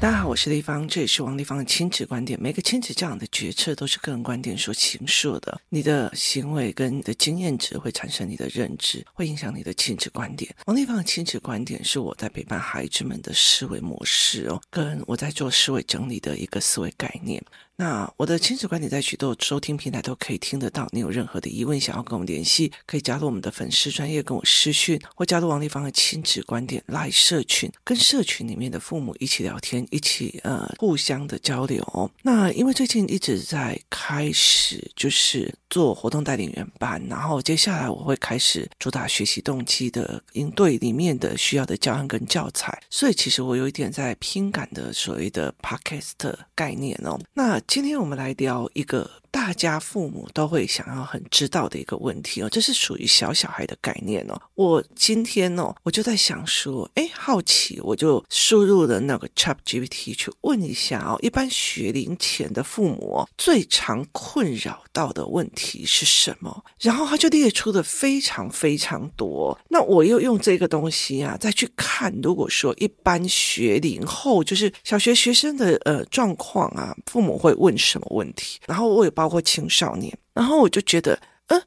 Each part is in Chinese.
大家好，我是丽芳，这里是王立芳的亲子观点。每个亲子教养的决策都是个人观点所形塑的，你的行为跟你的经验值会产生你的认知，会影响你的亲子观点。王立芳的亲子观点是我在陪伴孩子们的思维模式哦，跟我在做思维整理的一个思维概念。那我的亲子观点在许多收听平台都可以听得到。你有任何的疑问想要跟我们联系，可以加入我们的粉丝专业跟我私讯，或加入王丽芳的亲子观点 LINE 社群，跟社群里面的父母一起聊天，一起呃互相的交流。那因为最近一直在开始就是做活动带领员班，然后接下来我会开始主打学习动机的应对里面的需要的教案跟教材，所以其实我有一点在拼赶的所谓的 Podcast 概念哦。那今天我们来聊一个。大家父母都会想要很知道的一个问题哦，这是属于小小孩的概念哦。我今天哦，我就在想说，哎，好奇，我就输入了那个 ChatGPT 去问一下哦，一般学龄前的父母，最常困扰到的问题是什么？然后他就列出的非常非常多。那我又用这个东西啊，再去看，如果说一般学龄后，就是小学学生的呃状况啊，父母会问什么问题？然后我也。包括青少年，然后我就觉得，嗯，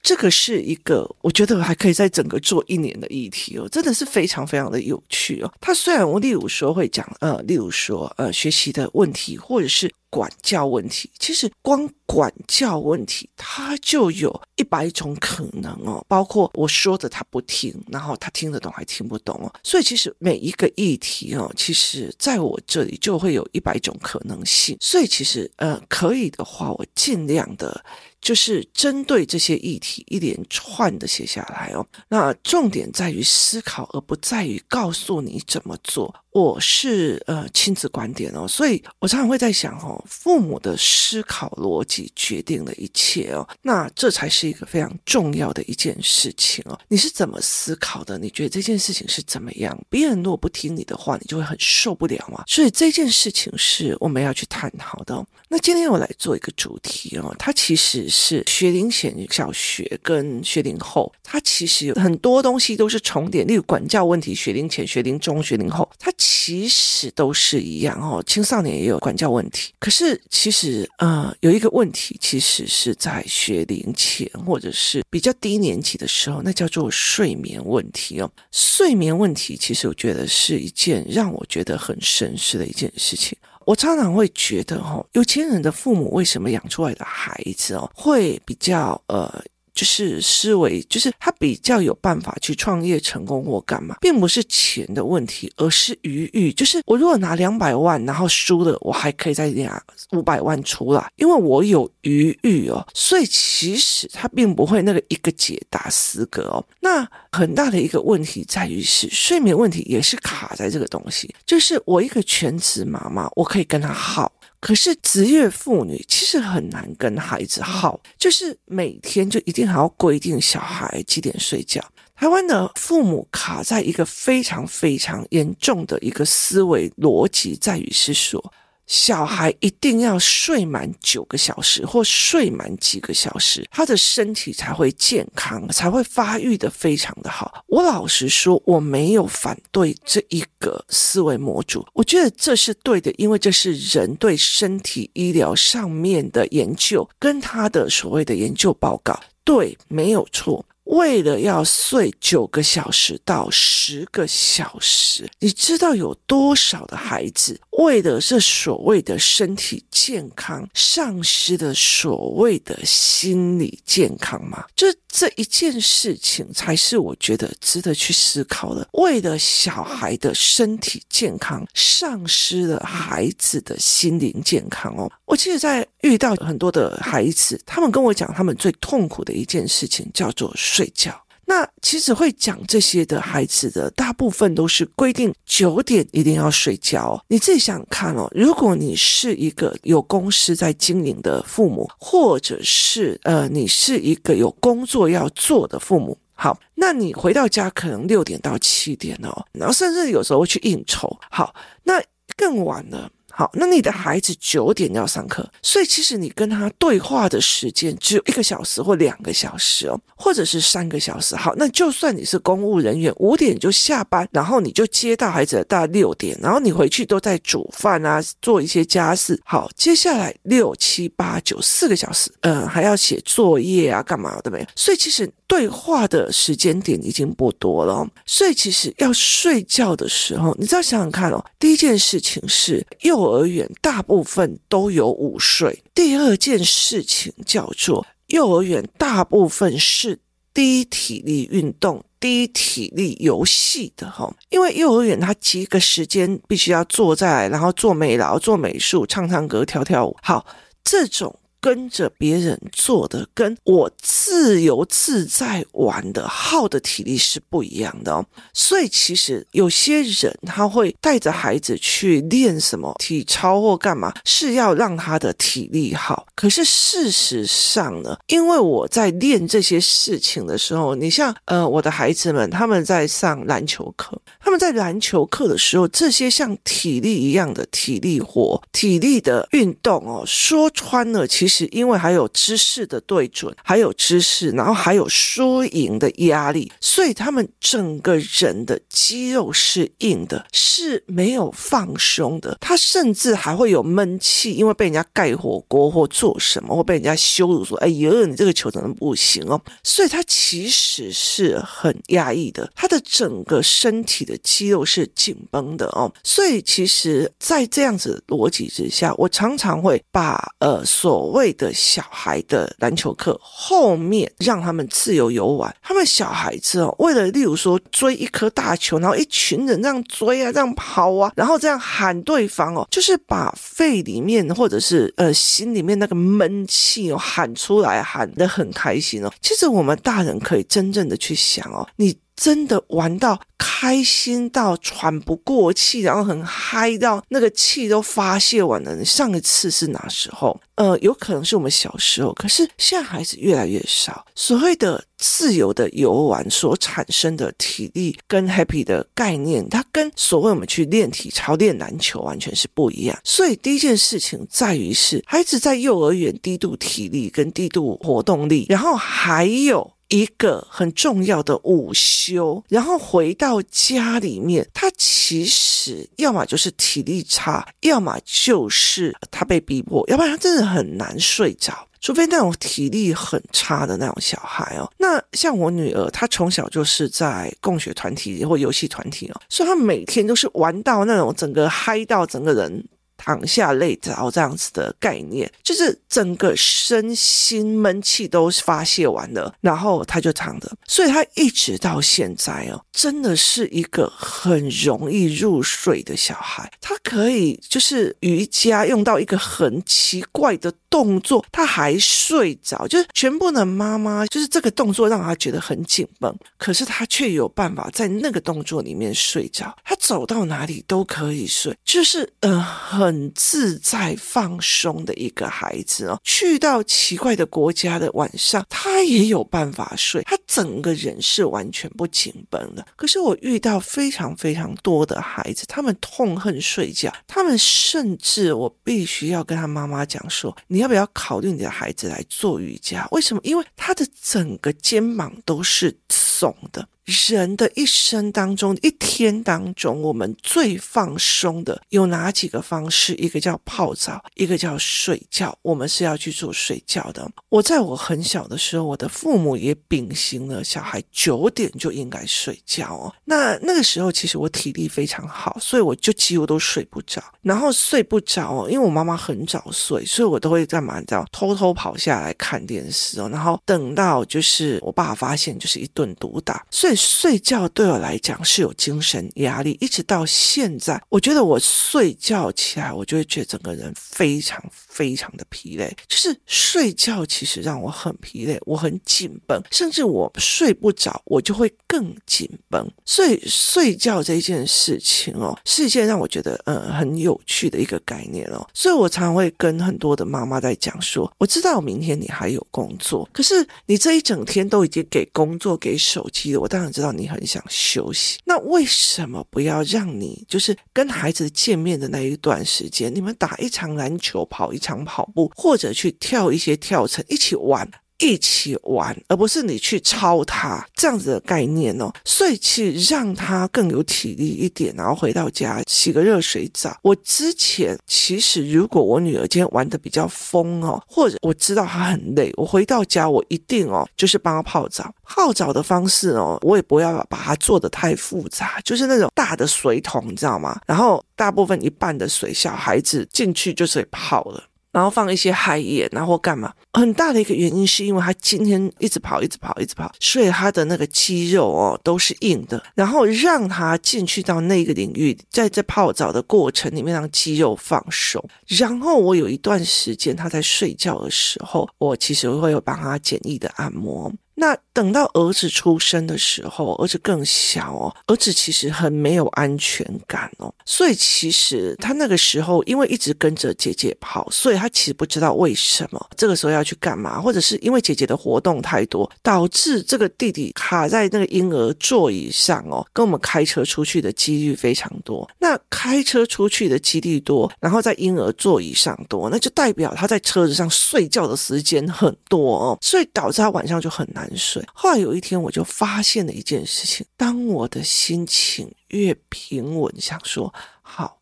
这个是一个我觉得还可以在整个做一年的议题哦，真的是非常非常的有趣哦。他虽然我例如说会讲，呃，例如说呃学习的问题，或者是。管教问题，其实光管教问题，它就有一百种可能哦。包括我说的他不听，然后他听得懂还听不懂哦。所以其实每一个议题哦，其实在我这里就会有一百种可能性。所以其实呃，可以的话，我尽量的。就是针对这些议题一连串的写下来哦，那重点在于思考，而不在于告诉你怎么做。我是呃亲子观点哦，所以我常常会在想哦，父母的思考逻辑决定了一切哦，那这才是一个非常重要的一件事情哦。你是怎么思考的？你觉得这件事情是怎么样？别人如果不听你的话，你就会很受不了嘛。所以这件事情是我们要去探讨的。那今天我来做一个主题哦，它其实。是学龄前小学跟学龄后，它其实有很多东西都是重叠，例如管教问题，学龄前、学龄中、学龄后，它其实都是一样哦。青少年也有管教问题，可是其实呃有一个问题，其实是在学龄前或者是比较低年级的时候，那叫做睡眠问题哦。睡眠问题其实我觉得是一件让我觉得很神似的一件事情。我常常会觉得，哦，有钱人的父母为什么养出来的孩子哦，会比较呃。就是思维，就是他比较有办法去创业成功或干嘛，并不是钱的问题，而是余裕。就是我如果拿两百万，然后输了，我还可以再拿五百万出来，因为我有余裕哦。所以其实他并不会那个一个解答十个哦。那很大的一个问题在于是睡眠问题，也是卡在这个东西。就是我一个全职妈妈，我可以跟他耗。可是职业妇女其实很难跟孩子耗，就是每天就一定还要规定小孩几点睡觉。台湾的父母卡在一个非常非常严重的一个思维逻辑，在于是说。小孩一定要睡满九个小时，或睡满几个小时，他的身体才会健康，才会发育得非常的好。我老实说，我没有反对这一个思维模组，我觉得这是对的，因为这是人对身体医疗上面的研究，跟他的所谓的研究报告，对，没有错。为了要睡九个小时到十个小时，你知道有多少的孩子为了这所谓的身体健康，丧失了所谓的心理健康吗？这这一件事情才是我觉得值得去思考的。为了小孩的身体健康，丧失了孩子的心灵健康哦。我记得在遇到很多的孩子，他们跟我讲，他们最痛苦的一件事情叫做睡觉。那其实会讲这些的孩子的大部分都是规定九点一定要睡觉。你自己想想看哦，如果你是一个有公司在经营的父母，或者是呃你是一个有工作要做的父母，好，那你回到家可能六点到七点哦，然后甚至有时候会去应酬。好，那更晚了。好，那你的孩子九点要上课，所以其实你跟他对话的时间只有一个小时或两个小时哦，或者是三个小时。好，那就算你是公务人员，五点就下班，然后你就接到孩子到六点，然后你回去都在煮饭啊，做一些家事。好，接下来六七八九四个小时，嗯，还要写作业啊，干嘛的没？所以其实对话的时间点已经不多了。所以其实要睡觉的时候，你只要想想看哦，第一件事情是幼儿园大部分都有午睡，第二件事情叫做幼儿园大部分是低体力运动、低体力游戏的哈，因为幼儿园它几个时间必须要坐在，然后做美劳、做美术、唱唱歌、跳跳舞，好，这种。跟着别人做的，跟我自由自在玩的，耗的体力是不一样的哦。所以其实有些人他会带着孩子去练什么体操或干嘛，是要让他的体力好。可是事实上呢，因为我在练这些事情的时候，你像呃我的孩子们，他们在上篮球课，他们在篮球课的时候，这些像体力一样的体力活、体力的运动哦，说穿了，其实。是因为还有知识的对准，还有知识，然后还有输赢的压力，所以他们整个人的肌肉是硬的，是没有放松的。他甚至还会有闷气，因为被人家盖火锅或做什么，或被人家羞辱说：“哎呦，你这个球怎么不行哦？”所以他其实是很压抑的，他的整个身体的肌肉是紧绷的哦。所以其实，在这样子逻辑之下，我常常会把呃所谓的小孩的篮球课后面让他们自由游玩，他们小孩子哦，为了例如说追一颗大球，然后一群人这样追啊，这样跑啊，然后这样喊对方哦，就是把肺里面或者是呃心里面那个闷气哦喊出来，喊得很开心哦。其实我们大人可以真正的去想哦，你。真的玩到开心到喘不过气，然后很嗨到那个气都发泄完了。你上一次是哪时候？呃，有可能是我们小时候，可是现在孩子越来越少。所谓的自由的游玩所产生的体力跟 happy 的概念，它跟所谓我们去练体操、练篮球完全是不一样。所以第一件事情在于是孩子在幼儿园低度体力跟低度活动力，然后还有。一个很重要的午休，然后回到家里面，他其实要么就是体力差，要么就是他被逼迫，要不然他真的很难睡着，除非那种体力很差的那种小孩哦。那像我女儿，她从小就是在共学团体或游戏团体哦，所以她每天都是玩到那种整个嗨到整个人。躺下累着这样子的概念，就是整个身心闷气都发泄完了，然后他就躺着，所以他一直到现在哦，真的是一个很容易入睡的小孩。他可以就是瑜伽用到一个很奇怪的动作，他还睡着，就是全部的妈妈就是这个动作让他觉得很紧绷，可是他却有办法在那个动作里面睡着，他走到哪里都可以睡，就是呃很。很自在放松的一个孩子哦，去到奇怪的国家的晚上，他也有办法睡，他整个人是完全不紧绷的。可是我遇到非常非常多的孩子，他们痛恨睡觉，他们甚至我必须要跟他妈妈讲说，你要不要考虑你的孩子来做瑜伽？为什么？因为他的整个肩膀都是耸的。人的一生当中，一天当中，我们最放松的有哪几个方式？一个叫泡澡，一个叫睡觉。我们是要去做睡觉的。我在我很小的时候，我的父母也秉行了小孩九点就应该睡觉哦。那那个时候，其实我体力非常好，所以我就几乎都睡不着。然后睡不着哦，因为我妈妈很早睡，所以我都会干嘛？你知道，偷偷跑下来看电视哦。然后等到就是我爸发现，就是一顿毒打。所以。睡觉对我来讲是有精神压力，一直到现在，我觉得我睡觉起来，我就会觉得整个人非常非常的疲累。就是睡觉其实让我很疲累，我很紧绷，甚至我睡不着，我就会更紧绷。所以睡觉这件事情哦，是一件让我觉得嗯很有趣的一个概念哦。所以我常会跟很多的妈妈在讲说，我知道明天你还有工作，可是你这一整天都已经给工作给手机了，我当然知道你很想休息。那为什么不要让你就是跟孩子见面的那一段时间，你们打一场篮球，跑一场跑步，或者去跳一些跳绳，一起玩？一起玩，而不是你去操他这样子的概念哦。所以其实让他更有体力一点，然后回到家洗个热水澡。我之前其实如果我女儿今天玩的比较疯哦，或者我知道她很累，我回到家我一定哦，就是帮她泡澡。泡澡的方式哦，我也不要把它做得太复杂，就是那种大的水桶，你知道吗？然后大部分一半的水，小孩子进去就是泡了。然后放一些海盐，然后干嘛？很大的一个原因是因为他今天一直跑，一直跑，一直跑，所以他的那个肌肉哦都是硬的。然后让他进去到那个领域，在这泡澡的过程里面让肌肉放松。然后我有一段时间他在睡觉的时候，我其实会有帮他简易的按摩。那等到儿子出生的时候，儿子更小哦，儿子其实很没有安全感哦，所以其实他那个时候因为一直跟着姐姐跑，所以他其实不知道为什么这个时候要去干嘛，或者是因为姐姐的活动太多，导致这个弟弟卡在那个婴儿座椅上哦，跟我们开车出去的几率非常多。那开车出去的几率多，然后在婴儿座椅上多，那就代表他在车子上睡觉的时间很多哦，所以导致他晚上就很难。难睡。后来有一天，我就发现了一件事情：当我的心情越平稳，想说好，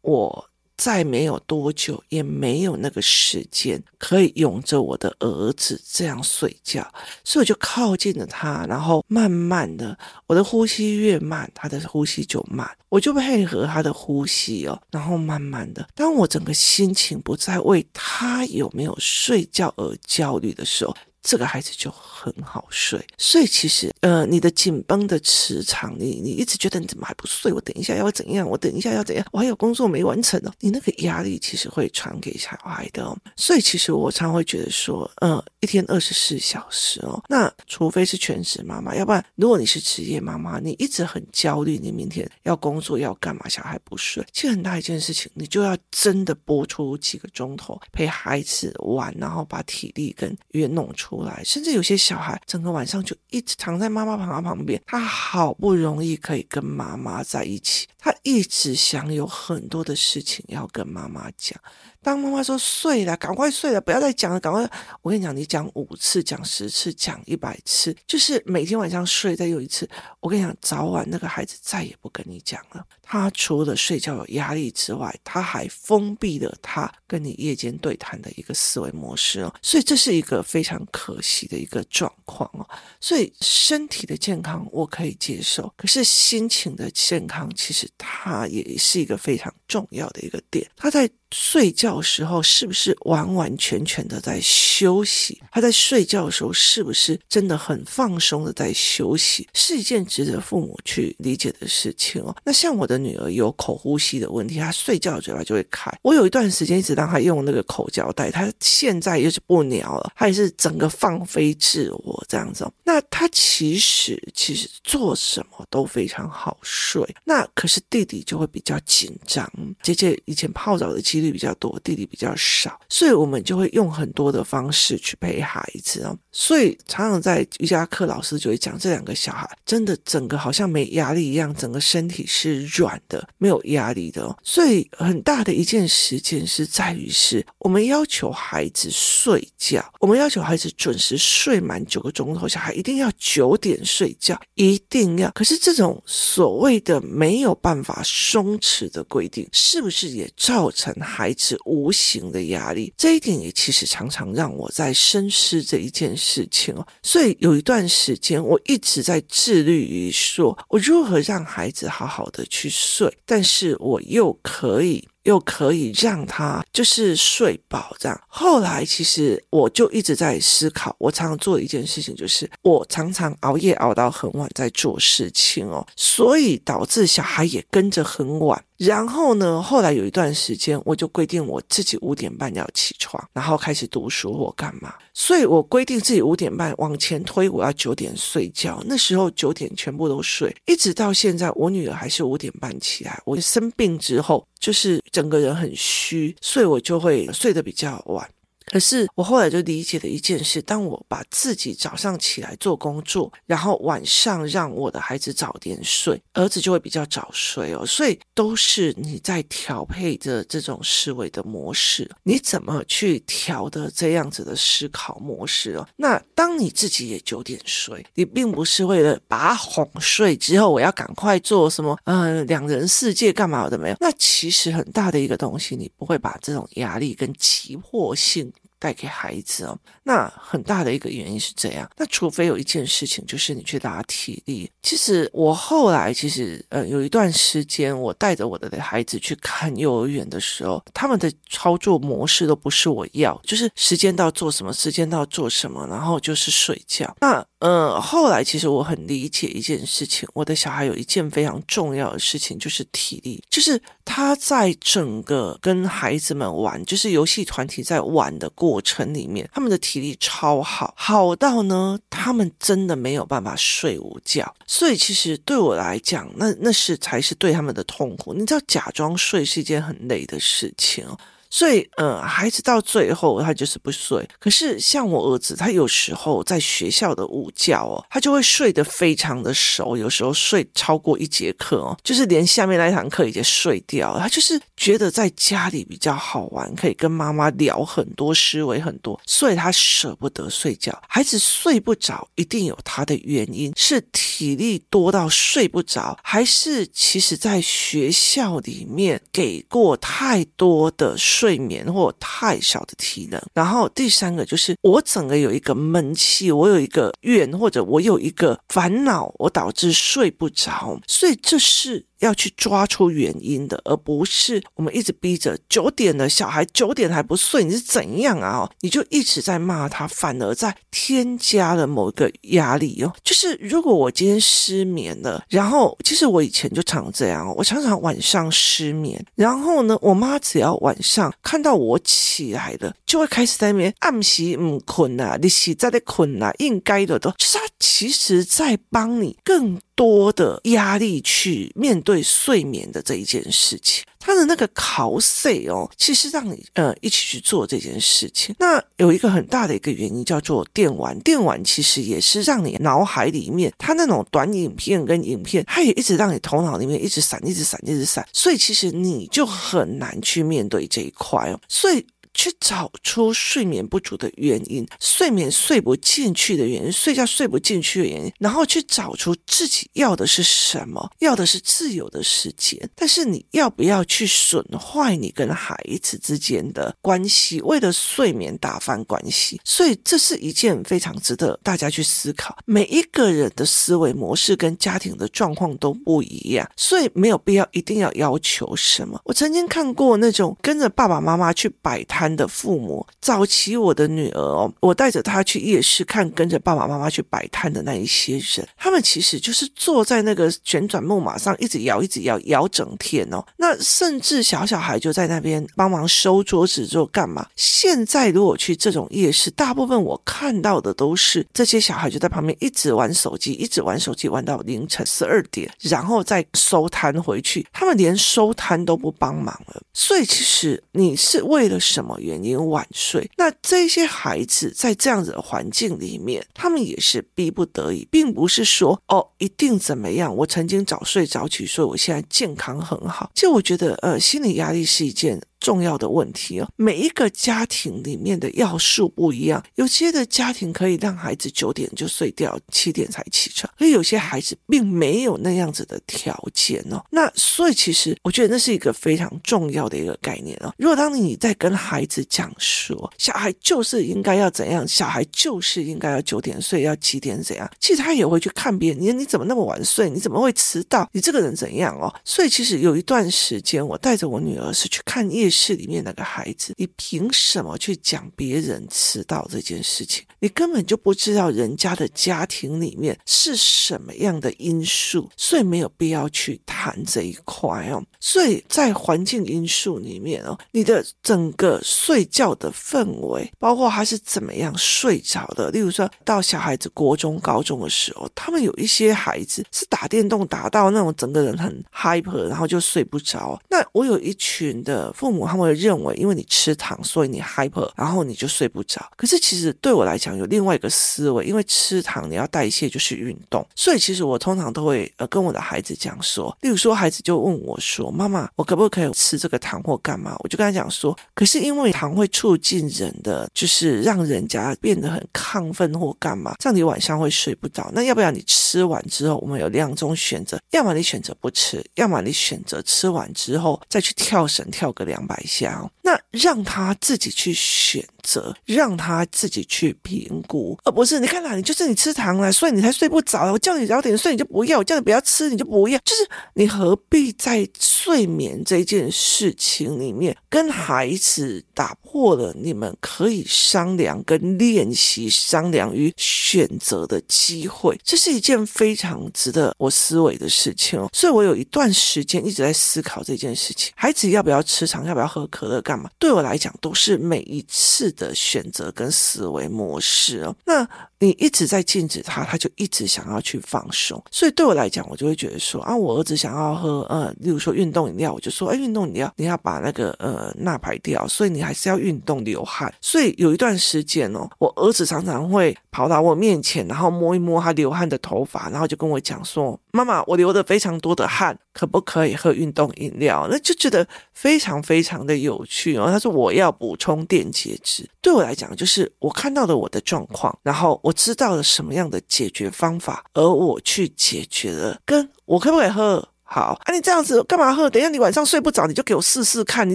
我再没有多久，也没有那个时间可以拥着我的儿子这样睡觉，所以我就靠近了他，然后慢慢的，我的呼吸越慢，他的呼吸就慢，我就配合他的呼吸哦，然后慢慢的，当我整个心情不再为他有没有睡觉而焦虑的时候。这个孩子就很好睡，所以其实，呃，你的紧绷的磁场，你你一直觉得你怎么还不睡？我等一下要怎样？我等一下要怎样？我还有工作没完成呢。你那个压力其实会传给小孩的哦。所以其实我常会觉得说，呃，一天二十四小时哦，那除非是全职妈妈，要不然如果你是职业妈妈，你一直很焦虑，你明天要工作要干嘛？小孩不睡，其实很大一件事情，你就要真的拨出几个钟头陪孩子玩，然后把体力跟约弄出。出来，甚至有些小孩整个晚上就一直躺在妈妈旁旁边，他好不容易可以跟妈妈在一起，他一直想有很多的事情要跟妈妈讲。当妈妈说睡了，赶快睡了，不要再讲了，赶快！我跟你讲，你讲五次，讲十次，讲一百次，就是每天晚上睡再有一次。我跟你讲，早晚那个孩子再也不跟你讲了。他除了睡觉有压力之外，他还封闭了他跟你夜间对谈的一个思维模式哦。所以这是一个非常可惜的一个状况哦。所以身体的健康我可以接受，可是心情的健康其实它也是一个非常重要的一个点。他在。睡觉时候是不是完完全全的在休息？他在睡觉的时候是不是真的很放松的在休息？是一件值得父母去理解的事情哦。那像我的女儿有口呼吸的问题，她睡觉嘴巴就会开。我有一段时间一直让她用那个口胶带，她现在又是不鸟了，她也是整个放飞自我这样子哦。那她其实其实做什么都非常好睡。那可是弟弟就会比较紧张。姐姐以前泡澡的期。弟弟比较多，弟弟比较少，所以我们就会用很多的方式去陪孩子哦。所以常常在瑜伽课，老师就会讲，这两个小孩真的整个好像没压力一样，整个身体是软的，没有压力的哦。所以很大的一件事情是在于是，我们要求孩子睡觉，我们要求孩子准时睡满九个钟头，小孩一定要九点睡觉，一定要。可是这种所谓的没有办法松弛的规定，是不是也造成孩子无形的压力，这一点也其实常常让我在深思这一件事情哦。所以有一段时间，我一直在致力于说，我如何让孩子好好的去睡，但是我又可以。又可以让他就是睡饱这样。后来其实我就一直在思考，我常常做的一件事情就是，我常常熬夜熬到很晚在做事情哦，所以导致小孩也跟着很晚。然后呢，后来有一段时间，我就规定我自己五点半要起床，然后开始读书或干嘛。所以我规定自己五点半往前推，我要九点睡觉。那时候九点全部都睡，一直到现在，我女儿还是五点半起来。我生病之后，就是整个人很虚，所以我就会睡得比较晚。可是我后来就理解了一件事：当我把自己早上起来做工作，然后晚上让我的孩子早点睡，儿子就会比较早睡哦。所以都是你在调配着这种思维的模式，你怎么去调的这样子的思考模式哦？那当你自己也九点睡，你并不是为了把他哄睡之后，我要赶快做什么？嗯，两人世界干嘛的没有？那其实很大的一个东西，你不会把这种压力跟急迫性。带给孩子哦，那很大的一个原因是这样。那除非有一件事情，就是你去打体力。其实我后来其实呃有一段时间，我带着我的孩子去看幼儿园的时候，他们的操作模式都不是我要，就是时间到做什么，时间到做什么，然后就是睡觉。那呃后来其实我很理解一件事情，我的小孩有一件非常重要的事情，就是体力，就是他在整个跟孩子们玩，就是游戏团体在玩的过。程里面，他们的体力超好，好到呢，他们真的没有办法睡午觉。所以其实对我来讲，那那是才是对他们的痛苦。你知道，假装睡是一件很累的事情。所以，呃，孩子到最后他就是不睡。可是像我儿子，他有时候在学校的午觉哦，他就会睡得非常的熟，有时候睡超过一节课哦，就是连下面那一堂课已经睡掉了。他就是觉得在家里比较好玩，可以跟妈妈聊很多，思维很多，所以他舍不得睡觉。孩子睡不着，一定有他的原因，是体力多到睡不着，还是其实在学校里面给过太多的睡眠或太少的体能，然后第三个就是我整个有一个闷气，我有一个怨，或者我有一个烦恼，我导致睡不着，所以这是。要去抓出原因的，而不是我们一直逼着九点的小孩九点还不睡，你是怎样啊？你就一直在骂他，反而在添加了某一个压力哦。就是如果我今天失眠了，然后其实我以前就常这样，我常常晚上失眠，然后呢，我妈只要晚上看到我起来了，就会开始在那边暗示嗯困啊，你是在那困啊，应该的都，就是她其实在帮你更。多的压力去面对睡眠的这一件事情，他的那个考试哦，其实让你呃一起去做这件事情。那有一个很大的一个原因叫做电玩，电玩其实也是让你脑海里面，它那种短影片跟影片，它也一直让你头脑里面一直闪，一直闪，一直闪，所以其实你就很难去面对这一块哦，所以。去找出睡眠不足的原因，睡眠睡不进去的原因，睡觉睡不进去的原因，然后去找出自己要的是什么，要的是自由的时间，但是你要不要去损坏你跟孩子之间的关系，为了睡眠打翻关系？所以这是一件非常值得大家去思考。每一个人的思维模式跟家庭的状况都不一样，所以没有必要一定要要求什么。我曾经看过那种跟着爸爸妈妈去摆摊。的父母，早期我的女儿哦，我带着她去夜市看，跟着爸爸妈妈去摆摊的那一些人，他们其实就是坐在那个旋转木马上，一直摇，一直摇，摇整天哦。那甚至小小孩就在那边帮忙收桌子做干嘛？现在如果去这种夜市，大部分我看到的都是这些小孩就在旁边一直玩手机，一直玩手机，玩到凌晨十二点，然后再收摊回去。他们连收摊都不帮忙了。所以其实你是为了什么？原因晚睡，那这些孩子在这样子的环境里面，他们也是逼不得已，并不是说哦一定怎么样。我曾经早睡早起，所以我现在健康很好。其实我觉得，呃，心理压力是一件。重要的问题哦，每一个家庭里面的要素不一样，有些的家庭可以让孩子九点就睡掉，七点才起床，而有些孩子并没有那样子的条件哦。那所以其实我觉得那是一个非常重要的一个概念哦。如果当你在跟孩子讲说，小孩就是应该要怎样，小孩就是应该要九点睡，要几点怎样，其实他也会去看别人，你你怎么那么晚睡，你怎么会迟到，你这个人怎样哦？所以其实有一段时间，我带着我女儿是去看夜。是里面那个孩子，你凭什么去讲别人迟到这件事情？你根本就不知道人家的家庭里面是什么样的因素，所以没有必要去谈这一块哦。所以在环境因素里面哦，你的整个睡觉的氛围，包括他是怎么样睡着的。例如说到小孩子国中、高中的时候，他们有一些孩子是打电动打到那种整个人很 hyper，然后就睡不着。那我有一群的父母。他们会认为，因为你吃糖，所以你 hyper，然后你就睡不着。可是其实对我来讲，有另外一个思维，因为吃糖你要代谢，就是运动。所以其实我通常都会呃跟我的孩子讲说，例如说孩子就问我说：“妈妈，我可不可以吃这个糖或干嘛？”我就跟他讲说：“可是因为糖会促进人的，就是让人家变得很亢奋或干嘛，这样你晚上会睡不着。那要不要你吃完之后，我们有两种选择，要么你选择不吃，要么你选择吃完之后再去跳绳跳个两百下。那让他自己去选择，让他自己去评估，而不是你看哪，你就是你吃糖了，所以你才睡不着。我叫你早点睡，你就不要；我叫你不要吃，你就不要。就是你何必在睡眠这件事情里面跟孩子打破了你们可以商量跟练习商量与选择的机会？这是一件非常值得我思维的事情哦。所以我有一段时间一直在思考这件事情：孩子要不要吃糖，要不要喝可乐，干嘛？对我来讲，都是每一次的选择跟思维模式哦。那你一直在禁止他，他就一直想要去放松。所以对我来讲，我就会觉得说啊，我儿子想要喝呃，例如说运动饮料，我就说哎，运动饮料你要把那个呃钠排掉，所以你还是要运动流汗。所以有一段时间哦，我儿子常常会跑到我面前，然后摸一摸他流汗的头发，然后就跟我讲说：“妈妈，我流的非常多的汗，可不可以喝运动饮料？”那就觉得非常非常的有趣哦。他说：“我要补充电解质。”对我来讲，就是我看到了我的状况，然后我知道了什么样的解决方法，而我去解决了。跟我可不可以喝？好，啊，你这样子干嘛喝？等一下你晚上睡不着，你就给我试试看，你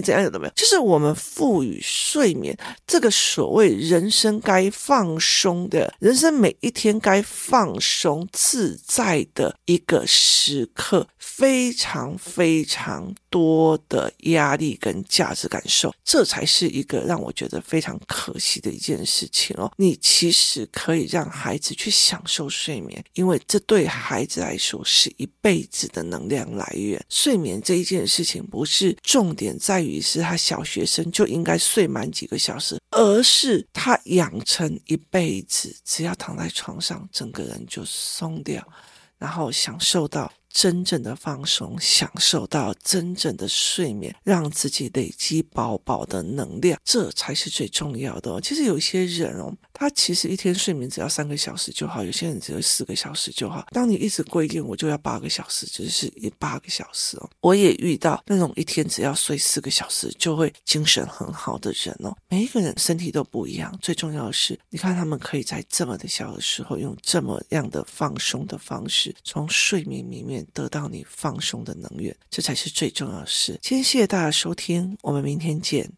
怎样怎么样？就是我们赋予睡眠这个所谓人生该放松的，人生每一天该放松自在的一个时刻，非常非常多的压力跟价值感受，这才是一个让我觉得非常可惜的一件事情哦。你其实可以让孩子去享受睡眠，因为这对孩子来说是一辈子的能量。来源，睡眠这一件事情不是重点在于是他小学生就应该睡满几个小时，而是他养成一辈子，只要躺在床上，整个人就松掉，然后享受到。真正的放松，享受到真正的睡眠，让自己累积饱饱的能量，这才是最重要的哦。其实有些人哦，他其实一天睡眠只要三个小时就好，有些人只有四个小时就好。当你一直规定我就要八个小时，就是一八个小时哦。我也遇到那种一天只要睡四个小时就会精神很好的人哦。每一个人身体都不一样，最重要的是，你看他们可以在这么的小的时候，用这么样的放松的方式，从睡眠里面得到你放松的能源，这才是最重要的事。今天谢谢大家收听，我们明天见。